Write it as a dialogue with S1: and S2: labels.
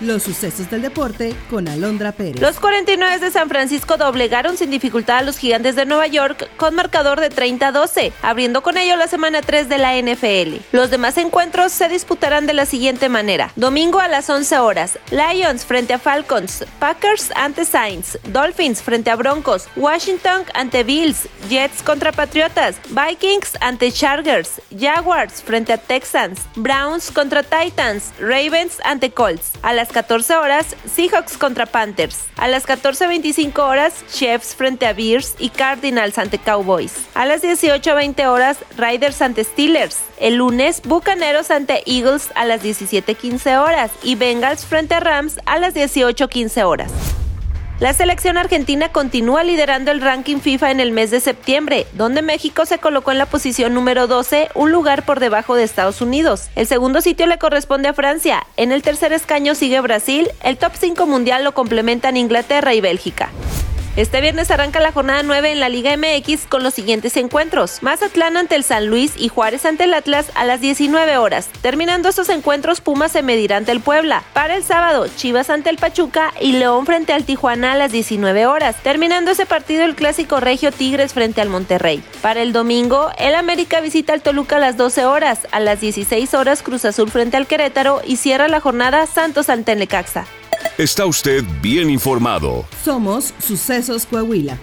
S1: Los sucesos del deporte con Alondra Pérez.
S2: Los 49 de San Francisco doblegaron sin dificultad a los gigantes de Nueva York con marcador de 30-12, abriendo con ello la semana 3 de la NFL. Los demás encuentros se disputarán de la siguiente manera. Domingo a las 11 horas, Lions frente a Falcons, Packers ante Saints, Dolphins frente a Broncos, Washington ante Bills, Jets contra Patriotas, Vikings ante Chargers, Jaguars frente a Texans, Browns contra Titans, Ravens ante Colts. A las 14 horas, Seahawks contra Panthers. A las 14.25 horas, Chiefs frente a Bears y Cardinals ante Cowboys. A las 18.20 horas, Riders ante Steelers. El lunes, Bucaneros ante Eagles a las 17.15 horas y Bengals frente a Rams a las 18.15 horas. La selección argentina continúa liderando el ranking FIFA en el mes de septiembre, donde México se colocó en la posición número 12, un lugar por debajo de Estados Unidos. El segundo sitio le corresponde a Francia. En el tercer escaño sigue Brasil. El top 5 mundial lo complementan Inglaterra y Bélgica. Este viernes arranca la jornada 9 en la Liga MX con los siguientes encuentros. Mazatlán ante el San Luis y Juárez ante el Atlas a las 19 horas. Terminando estos encuentros, Pumas se medirá ante el Puebla. Para el sábado, Chivas ante el Pachuca y León frente al Tijuana a las 19 horas. Terminando ese partido, el clásico regio Tigres frente al Monterrey. Para el domingo, el América visita al Toluca a las 12 horas. A las 16 horas, Cruz Azul frente al Querétaro y cierra la jornada Santos ante el Necaxa.
S3: Está usted bien informado.
S1: Somos Sucesos Coahuila.